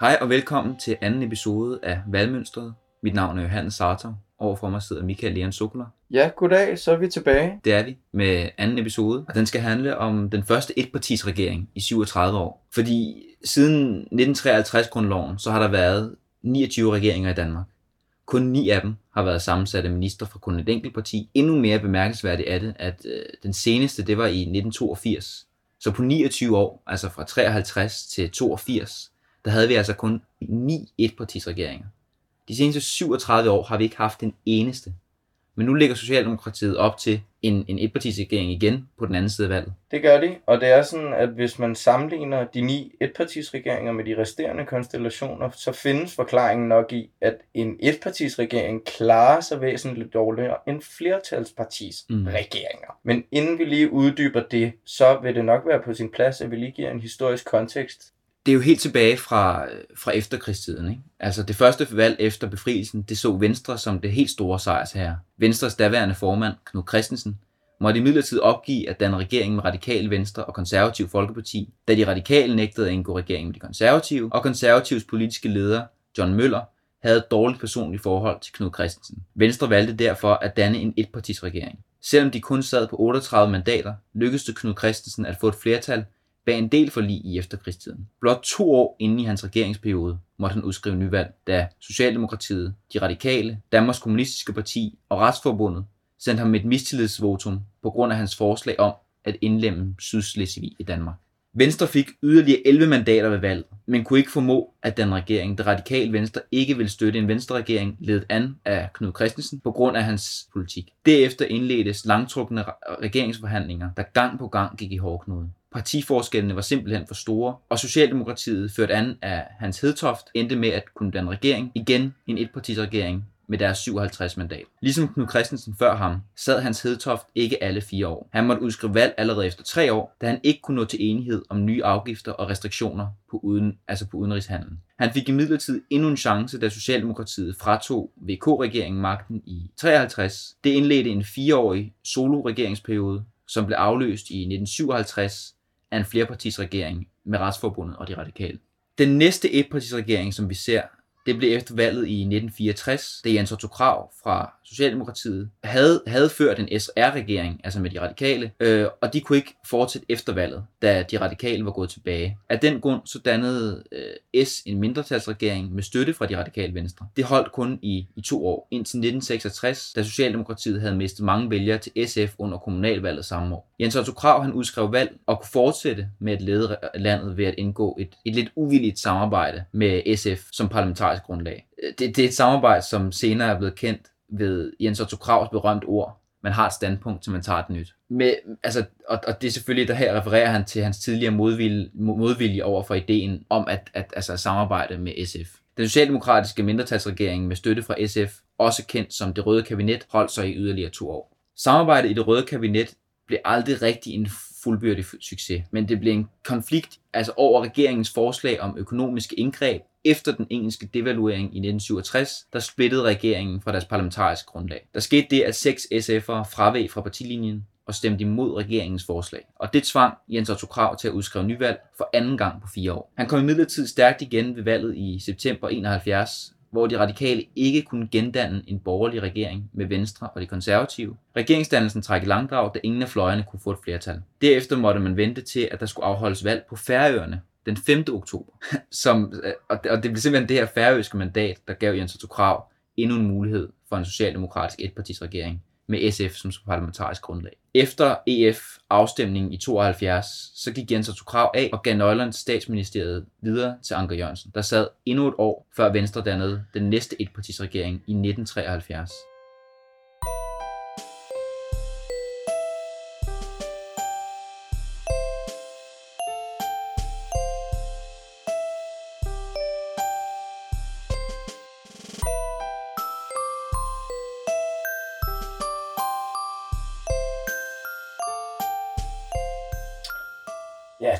Hej og velkommen til anden episode af Valgmønstret. Mit navn er Johannes Sartor. Overfor mig sidder Michael Leon Sokler. Ja, goddag, så er vi tilbage. Det er vi med anden episode, og den skal handle om den første etpartis regering i 37 år. Fordi siden 1953-grundloven, så har der været 29 regeringer i Danmark. Kun ni af dem har været sammensatte minister fra kun et enkelt parti. Endnu mere bemærkelsesværdigt er det, at øh, den seneste, det var i 1982. Så på 29 år, altså fra 53 til 82, der havde vi altså kun ni etpartisregeringer. De seneste 37 år har vi ikke haft den eneste. Men nu ligger Socialdemokratiet op til en, en etpartisregering igen på den anden side af valget. Det gør de, og det er sådan, at hvis man sammenligner de ni etpartisregeringer med de resterende konstellationer, så findes forklaringen nok i, at en etpartisregering klarer sig væsentligt dårligere end flertalspartis mm. regeringer. Men inden vi lige uddyber det, så vil det nok være på sin plads, at vi lige giver en historisk kontekst det er jo helt tilbage fra, fra efterkrigstiden. Ikke? Altså det første valg efter befrielsen, det så Venstre som det helt store sejrsherre. Venstres daværende formand, Knud Christensen, måtte imidlertid opgive at danne regering med Radikale Venstre og Konservativ Folkeparti, da de radikale nægtede at indgå regering med de konservative, og konservativs politiske leder, John Møller, havde et dårligt personligt forhold til Knud Christensen. Venstre valgte derfor at danne en etpartisregering. Selvom de kun sad på 38 mandater, lykkedes det Knud Christensen at få et flertal bag en del forlig i efterkrigstiden. Blot to år inden i hans regeringsperiode måtte han udskrive nyvalg, da Socialdemokratiet, De Radikale, Danmarks Kommunistiske Parti og Retsforbundet sendte ham et mistillidsvotum på grund af hans forslag om at indlemme Sydslesvig i Danmark. Venstre fik yderligere 11 mandater ved valget, men kunne ikke formå, at den regering, det radikale Venstre, ikke ville støtte en Venstre-regering, ledet an af Knud Christensen på grund af hans politik. Derefter indledtes langtrukne regeringsforhandlinger, der gang på gang gik i hårdknude. Partiforskellene var simpelthen for store, og Socialdemokratiet, ført an af Hans Hedtoft, endte med at kunne danne regering, igen en etpartisregering med deres 57 mandat. Ligesom Knud Christensen før ham, sad Hans Hedtoft ikke alle fire år. Han måtte udskrive valg allerede efter tre år, da han ikke kunne nå til enighed om nye afgifter og restriktioner på, uden, altså på udenrigshandlen. Han fik imidlertid endnu en chance, da Socialdemokratiet fratog VK-regeringen magten i 53. Det indledte en fireårig solo-regeringsperiode, som blev afløst i 1957 af en flerpartisregering med Retsforbundet og de radikale. Den næste etpartisregering, som vi ser, det blev efter valget i 1964, da Jens Otto Krav fra Socialdemokratiet havde, havde ført en SR-regering, altså med de radikale, øh, og de kunne ikke fortsætte efter valget, da de radikale var gået tilbage. Af den grund så dannede øh, S en mindretalsregering med støtte fra de radikale venstre. Det holdt kun i, i to år, indtil 1966, da Socialdemokratiet havde mistet mange vælgere til SF under kommunalvalget samme år. Jens Otto Krav han udskrev valg og kunne fortsætte med at lede landet ved at indgå et, et lidt uvilligt samarbejde med SF som parlamentarisk grundlag. Øh, det, det er et samarbejde, som senere er blevet kendt ved Jens Otto Kravs berømt ord, man har et standpunkt, til man tager et nyt. Med, altså, og, og det er selvfølgelig, der her refererer han til hans tidligere modvilje, modvilje over for ideen om at, at altså, samarbejde med SF. Den socialdemokratiske mindretalsregering med støtte fra SF, også kendt som det røde kabinet, holdt sig i yderligere to år. Samarbejdet i det røde kabinet blev aldrig rigtig en fuldbyrdig succes, men det blev en konflikt altså over regeringens forslag om økonomiske indgreb efter den engelske devaluering i 1967, der splittede regeringen fra deres parlamentariske grundlag. Der skete det, at seks SF'ere fraveg fra partilinjen og stemte imod regeringens forslag. Og det tvang Jens Otto Krav til at udskrive nyvalg for anden gang på fire år. Han kom imidlertid stærkt igen ved valget i september 71, hvor de radikale ikke kunne gendanne en borgerlig regering med Venstre og de konservative. Regeringsdannelsen trak i langdrag, da ingen af fløjene kunne få et flertal. Derefter måtte man vente til, at der skulle afholdes valg på Færøerne den 5. oktober. Som, øh, og det blev simpelthen det her færøske mandat, der gav Jens Otto Krav endnu en mulighed for en socialdemokratisk etpartisregering med SF som parlamentarisk grundlag. Efter EF afstemningen i 72, så gik Jens Otto Krav af og gav nøglerne til statsministeriet videre til Anker Jørgensen, der sad endnu et år før Venstre dannede den næste etpartisregering i 1973.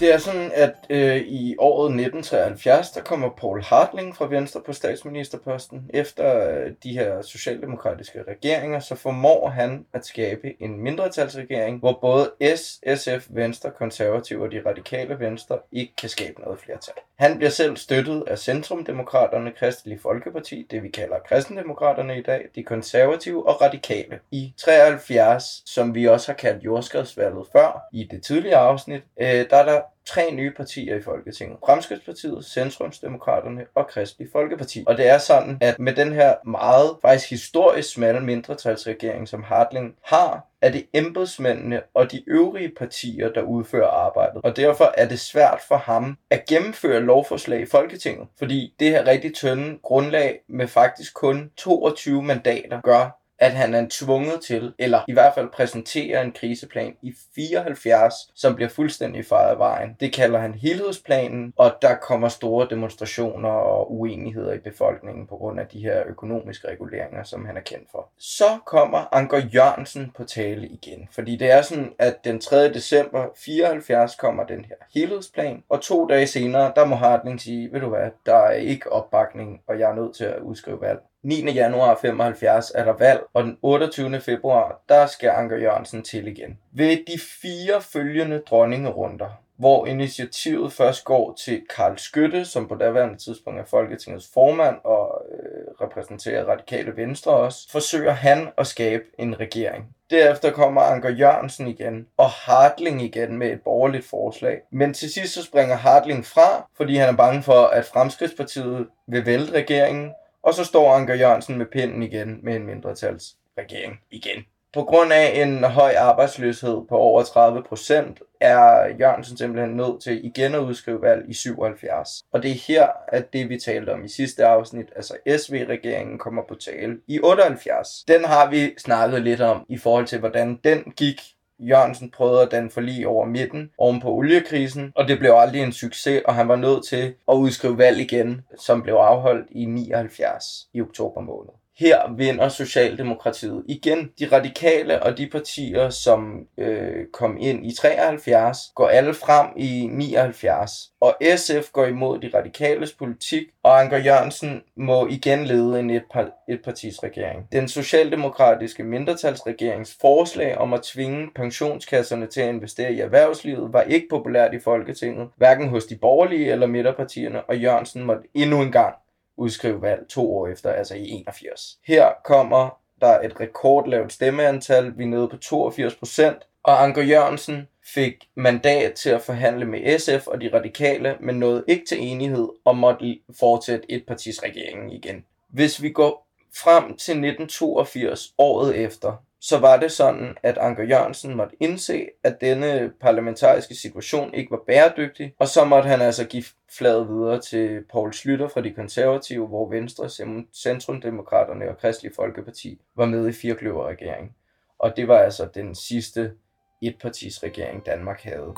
det er sådan, at øh, i året 1973, der kommer Paul Hartling fra Venstre på statsministerposten. Efter øh, de her socialdemokratiske regeringer, så formår han at skabe en mindretalsregering, hvor både S, SF, Venstre, Konservative og de radikale Venstre ikke kan skabe noget flertal. Han bliver selv støttet af Centrumdemokraterne, Kristelig Folkeparti, det vi kalder Kristendemokraterne i dag, de konservative og radikale. I 73, som vi også har kaldt jordskredsvalget før i det tidligere afsnit, øh, der er der tre nye partier i Folketinget. Fremskridspartiet, Centrumsdemokraterne og Kristelig Folkeparti. Og det er sådan, at med den her meget faktisk historisk smalle mindretalsregering, som Hartling har, er det embedsmændene og de øvrige partier, der udfører arbejdet. Og derfor er det svært for ham at gennemføre lovforslag i Folketinget, fordi det her rigtig tynde grundlag med faktisk kun 22 mandater gør, at han er tvunget til, eller i hvert fald præsenterer en kriseplan i 74, som bliver fuldstændig fejret af vejen. Det kalder han helhedsplanen, og der kommer store demonstrationer og uenigheder i befolkningen på grund af de her økonomiske reguleringer, som han er kendt for. Så kommer Anker Jørgensen på tale igen, fordi det er sådan, at den 3. december 74 kommer den her helhedsplan, og to dage senere, der må Hartling sige, ved du hvad, der er ikke opbakning, og jeg er nødt til at udskrive valg. 9. januar 75 er der valg, og den 28. februar, der skal Anker Jørgensen til igen. Ved de fire følgende dronningerunder, hvor initiativet først går til Karl Skytte, som på daværende tidspunkt er Folketingets formand og øh, repræsenterer radikale venstre også, forsøger han at skabe en regering. Derefter kommer Anker Jørgensen igen, og Hartling igen med et borgerligt forslag. Men til sidst så springer Hartling fra, fordi han er bange for, at Fremskridspartiet vil vælte regeringen, og så står Anker Jørgensen med pinden igen med en mindretalsregering igen. På grund af en høj arbejdsløshed på over 30 procent, er Jørgensen simpelthen nødt til igen at udskrive valg i 77. Og det er her, at det vi talte om i sidste afsnit, altså SV-regeringen, kommer på tale i 78. Den har vi snakket lidt om i forhold til, hvordan den gik Jørgensen prøvede at danne forlig over midten oven på oliekrisen, og det blev aldrig en succes, og han var nødt til at udskrive valg igen, som blev afholdt i 79 i oktober måned. Her vinder Socialdemokratiet igen. De radikale og de partier, som øh, kom ind i 73, går alle frem i 79. Og SF går imod de radikales politik, og Anker Jørgensen må igen lede en et partis regering Den socialdemokratiske mindretalsregerings forslag om at tvinge pensionskasserne til at investere i erhvervslivet var ikke populært i Folketinget, hverken hos de borgerlige eller midterpartierne, og Jørgensen måtte endnu en gang udskrive valg to år efter, altså i 81. Her kommer der et rekordlavt stemmeantal, vi er nede på 82 procent, og Anker Jørgensen fik mandat til at forhandle med SF og de radikale, men nåede ikke til enighed og måtte fortsætte et partis regeringen igen. Hvis vi går frem til 1982, året efter, så var det sådan, at Anker Jørgensen måtte indse, at denne parlamentariske situation ikke var bæredygtig, og så måtte han altså give fladet videre til Paul Slytter fra de konservative, hvor Venstre, Centrumdemokraterne og Kristelig Folkeparti var med i firekløverregeringen. Og det var altså den sidste etpartisregering, Danmark havde.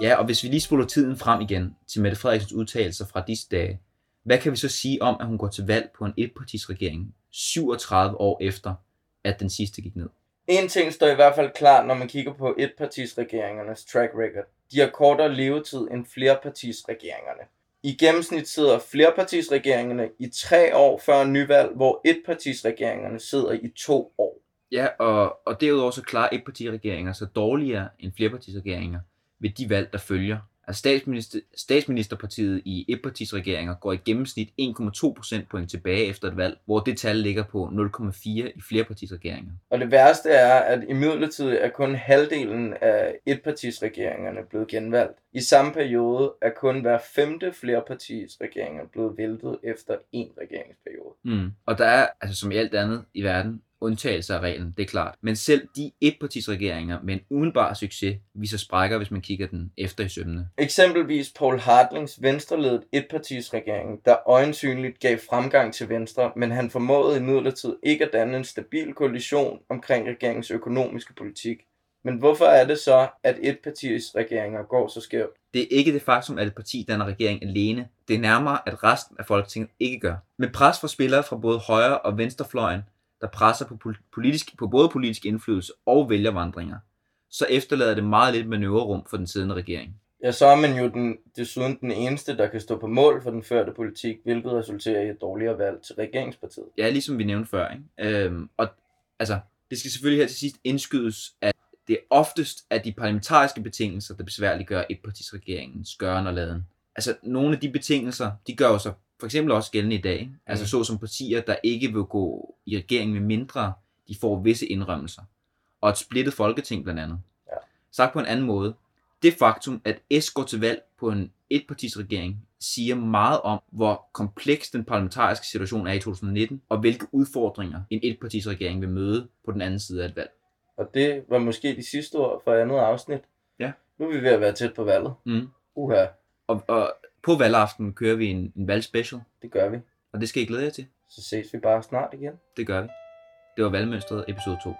Ja, og hvis vi lige spoler tiden frem igen til Mette Frederiksens udtalelser fra disse dage, hvad kan vi så sige om, at hun går til valg på en etpartisregering 37 år efter, at den sidste gik ned? En ting står i hvert fald klart, når man kigger på etpartisregeringernes track record. De har kortere levetid end flerpartisregeringerne. I gennemsnit sidder flerpartisregeringerne i tre år før nyvalg, hvor etpartisregeringerne sidder i to år. Ja, og, og derudover så klarer etpartiregeringer så dårligere end flerpartisregeringer ved de valg, der følger. Altså statsminister, statsministerpartiet i etpartisregeringer går i gennemsnit 1,2 procentpoint tilbage efter et valg, hvor det tal ligger på 0,4 i flerpartisregeringer. Og det værste er, at i midlertid er kun halvdelen af etpartisregeringerne blevet genvalgt. I samme periode er kun hver femte flerpartisregeringer blevet væltet efter en regeringsperiode. Mm. Og der er, altså som i alt andet i verden, undtagelser af reglen, det er klart. Men selv de etpartisregeringer med en udenbar succes viser sprækker, hvis man kigger den efter i sømne. Eksempelvis Paul Hartlings venstreledet etpartisregering, der øjensynligt gav fremgang til Venstre, men han formåede i midlertid ikke at danne en stabil koalition omkring regeringens økonomiske politik. Men hvorfor er det så, at etpartisregeringer går så skævt? Det er ikke det faktum, at et parti danner regering alene. Det er nærmere, at resten af Folketinget ikke gør. Med pres fra spillere fra både højre og venstrefløjen, der presser på, politisk, på både politisk indflydelse og vælgervandringer, så efterlader det meget lidt manøvrerum for den siddende regering. Ja, så er man jo den, desuden den eneste, der kan stå på mål for den førte politik, hvilket resulterer i et dårligere valg til regeringspartiet. Ja, ligesom vi nævnte før. Ikke? Øhm, og altså, det skal selvfølgelig her til sidst indskydes, at det oftest er de parlamentariske betingelser, der besværliggør etpartisregeringens gøren og laden. Altså, nogle af de betingelser, de gør jo så for eksempel også gældende i dag. Mm. Altså så som partier, der ikke vil gå i regering med mindre, de får visse indrømmelser. Og et splittet folketing blandt andet. Ja. Sagt på en anden måde, det faktum, at S går til valg på en etpartisregering, siger meget om, hvor kompleks den parlamentariske situation er i 2019, og hvilke udfordringer en etpartisregering vil møde på den anden side af et valg. Og det var måske de sidste ord for andet afsnit. Ja. Nu er vi ved at være tæt på valget. Mm. Uha. Og, og på valgaften kører vi en, en valgspecial. Det gør vi. Og det skal I glæde jer til. Så ses vi bare snart igen. Det gør vi. Det var Valgmønstret episode 2.